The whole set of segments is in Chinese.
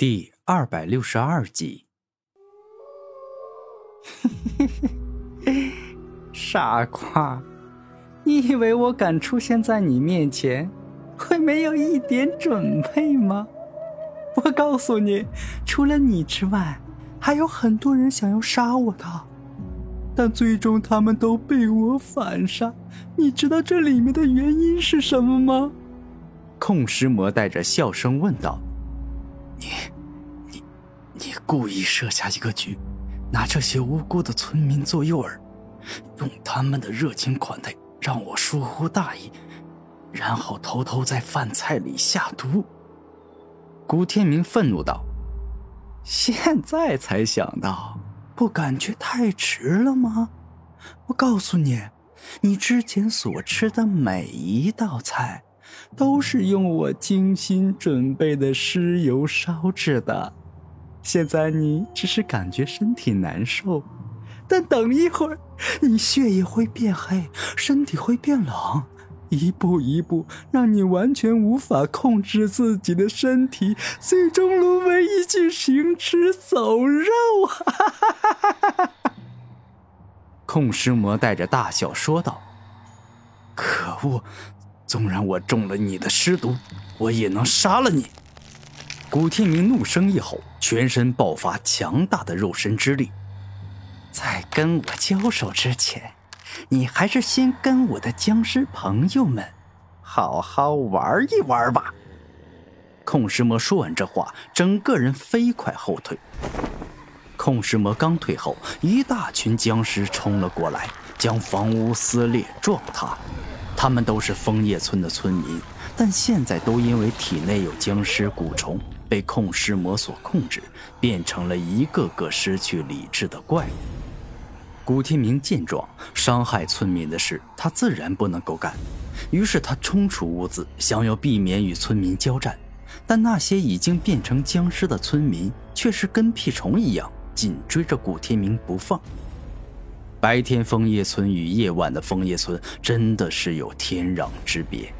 第二百六十二集。傻瓜，你以为我敢出现在你面前，会没有一点准备吗？我告诉你，除了你之外，还有很多人想要杀我的，但最终他们都被我反杀。你知道这里面的原因是什么吗？控尸魔带着笑声问道。你，故意设下一个局，拿这些无辜的村民做诱饵，用他们的热情款待让我疏忽大意，然后偷偷在饭菜里下毒。古天明愤怒道：“现在才想到，不感觉太迟了吗？我告诉你，你之前所吃的每一道菜。”都是用我精心准备的尸油烧制的，现在你只是感觉身体难受，但等一会儿，你血液会变黑，身体会变冷，一步一步让你完全无法控制自己的身体，最终沦为一具行尸走肉！哈哈哈哈哈！控尸魔带着大笑说道：“可恶！”纵然我中了你的尸毒，我也能杀了你！古天明怒声一吼，全身爆发强大的肉身之力。在跟我交手之前，你还是先跟我的僵尸朋友们好好玩一玩吧！控尸魔说完这话，整个人飞快后退。控尸魔刚退后，一大群僵尸冲了过来，将房屋撕裂撞塌。他们都是枫叶村的村民，但现在都因为体内有僵尸蛊虫，被控尸魔所控制，变成了一个个失去理智的怪物。古天明见状，伤害村民的事他自然不能够干，于是他冲出屋子，想要避免与村民交战。但那些已经变成僵尸的村民却是跟屁虫一样紧追着古天明不放。白天枫叶村与夜晚的枫叶村真的是有天壤之别，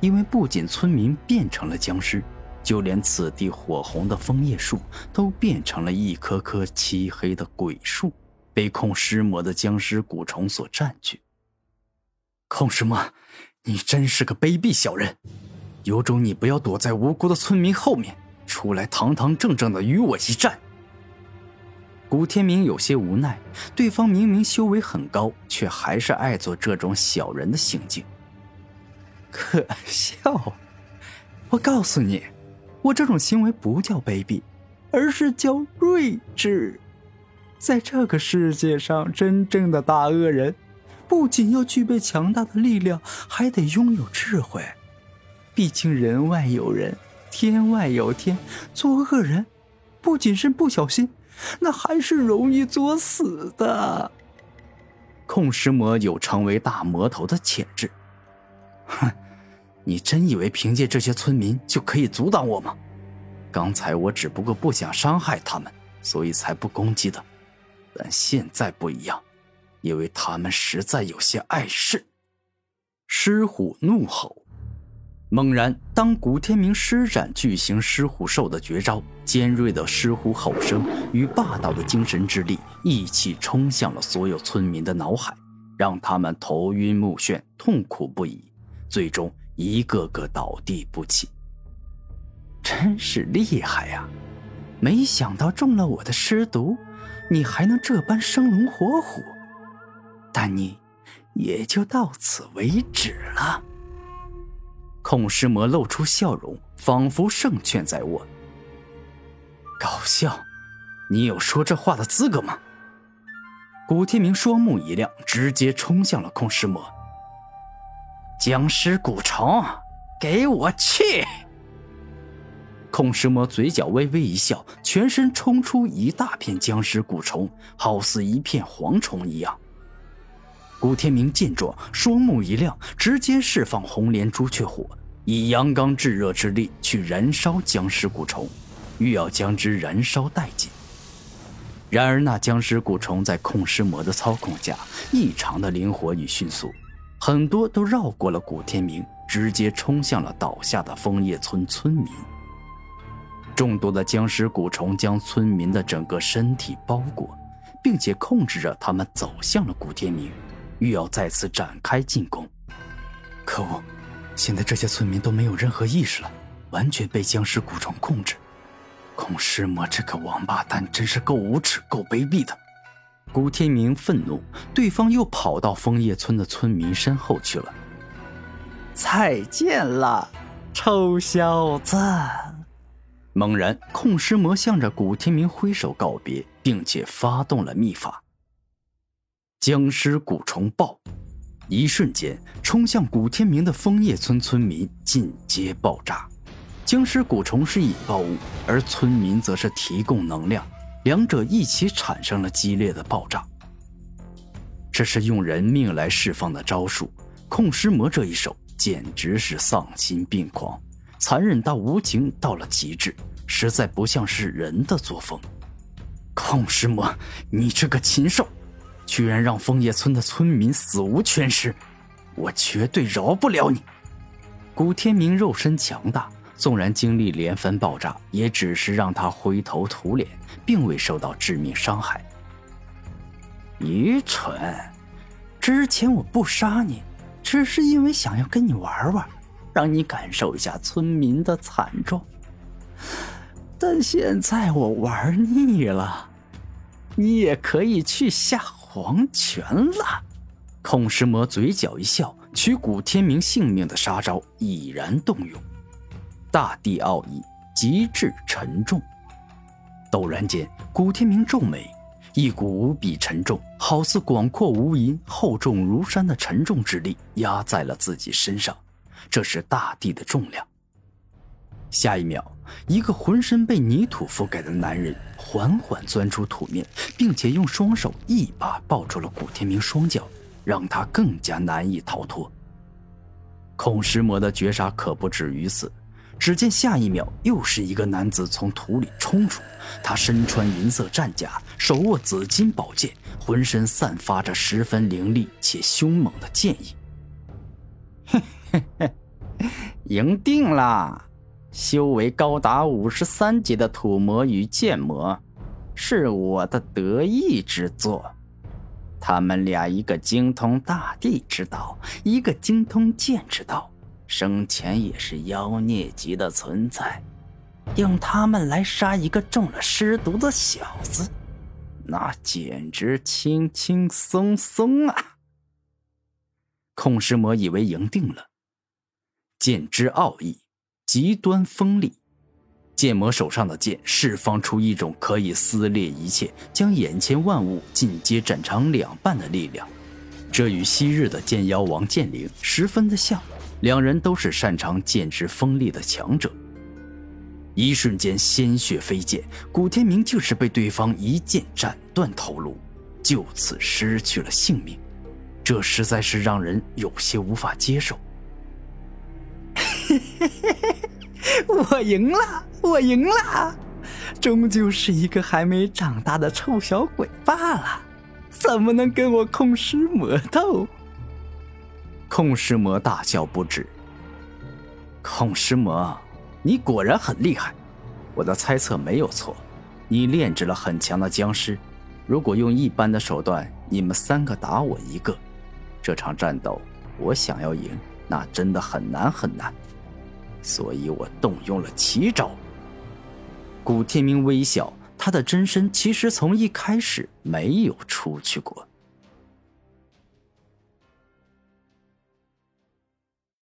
因为不仅村民变成了僵尸，就连此地火红的枫叶树都变成了一棵棵漆黑的鬼树，被控尸魔的僵尸蛊虫所占据。控尸魔，你真是个卑鄙小人！有种你不要躲在无辜的村民后面，出来堂堂正正的与我一战！古天明有些无奈，对方明明修为很高，却还是爱做这种小人的行径。可笑！我告诉你，我这种行为不叫卑鄙，而是叫睿智。在这个世界上，真正的大恶人，不仅要具备强大的力量，还得拥有智慧。毕竟人外有人，天外有天，做恶人，不仅是不小心。那还是容易作死的。控尸魔有成为大魔头的潜质。哼，你真以为凭借这些村民就可以阻挡我吗？刚才我只不过不想伤害他们，所以才不攻击的。但现在不一样，因为他们实在有些碍事。狮虎怒吼。猛然，当古天明施展巨型狮虎兽的绝招，尖锐的狮虎吼声与霸道的精神之力一起冲向了所有村民的脑海，让他们头晕目眩、痛苦不已，最终一个个倒地不起。真是厉害呀！没想到中了我的尸毒，你还能这般生龙活虎。但你也就到此为止了。控尸魔露出笑容，仿佛胜券在握。搞笑，你有说这话的资格吗？古天明双目一亮，直接冲向了控尸魔。僵尸蛊虫，给我去！控尸魔嘴角微微一笑，全身冲出一大片僵尸蛊虫，好似一片蝗虫一样。古天明见状，双目一亮，直接释放红莲朱雀火，以阳刚炙热之力去燃烧僵尸蛊虫，欲要将之燃烧殆尽。然而，那僵尸蛊虫在控尸魔的操控下，异常的灵活与迅速，很多都绕过了古天明，直接冲向了倒下的枫叶村村民。众多的僵尸蛊虫将村民的整个身体包裹，并且控制着他们走向了古天明，欲要再次展开进攻。可恶！现在这些村民都没有任何意识了，完全被僵尸蛊虫控制。孔师魔这个王八蛋真是够无耻、够卑鄙的！古天明愤怒，对方又跑到枫叶村的村民身后去了。再见了，臭小子！猛然，控尸魔向着古天明挥手告别，并且发动了秘法——僵尸蛊虫爆。一瞬间，冲向古天明的枫叶村村民尽皆爆炸。僵尸蛊虫是引爆物，而村民则是提供能量，两者一起产生了激烈的爆炸。这是用人命来释放的招数，控尸魔这一手简直是丧心病狂，残忍到无情到了极致，实在不像是人的作风。控尸魔，你这个禽兽！居然让枫叶村的村民死无全尸，我绝对饶不了你！古天明肉身强大，纵然经历连番爆炸，也只是让他灰头土脸，并未受到致命伤害。愚蠢！之前我不杀你，只是因为想要跟你玩玩，让你感受一下村民的惨状。但现在我玩腻了，你也可以去下。黄泉了，控尸魔嘴角一笑，取古天明性命的杀招已然动用。大地奥义极致沉重。陡然间，古天明皱眉，一股无比沉重，好似广阔无垠、厚重如山的沉重之力压在了自己身上。这是大地的重量。下一秒，一个浑身被泥土覆盖的男人缓缓钻出土面，并且用双手一把抱住了古天明双脚，让他更加难以逃脱。孔石魔的绝杀可不止于此，只见下一秒，又是一个男子从土里冲出，他身穿银色战甲，手握紫金宝剑，浑身散发着十分凌厉且凶猛的剑意。嘿嘿嘿，赢定了！修为高达五十三级的土魔与剑魔，是我的得意之作。他们俩一个精通大地之道，一个精通剑之道，生前也是妖孽级的存在。用他们来杀一个中了尸毒的小子，那简直轻轻松松啊！控尸魔以为赢定了，剑之奥义。极端锋利，剑魔手上的剑释放出一种可以撕裂一切、将眼前万物尽皆斩成两半的力量。这与昔日的剑妖王剑灵十分的像，两人都是擅长剑之锋利的强者。一瞬间，鲜血飞溅，古天明就是被对方一剑斩断头颅，就此失去了性命。这实在是让人有些无法接受。我赢了，我赢了，终究是一个还没长大的臭小鬼罢了，怎么能跟我控尸魔斗？控尸魔大笑不止。控尸魔，你果然很厉害，我的猜测没有错，你炼制了很强的僵尸。如果用一般的手段，你们三个打我一个，这场战斗我想要赢，那真的很难很难。所以我动用了奇招。古天明微笑，他的真身其实从一开始没有出去过。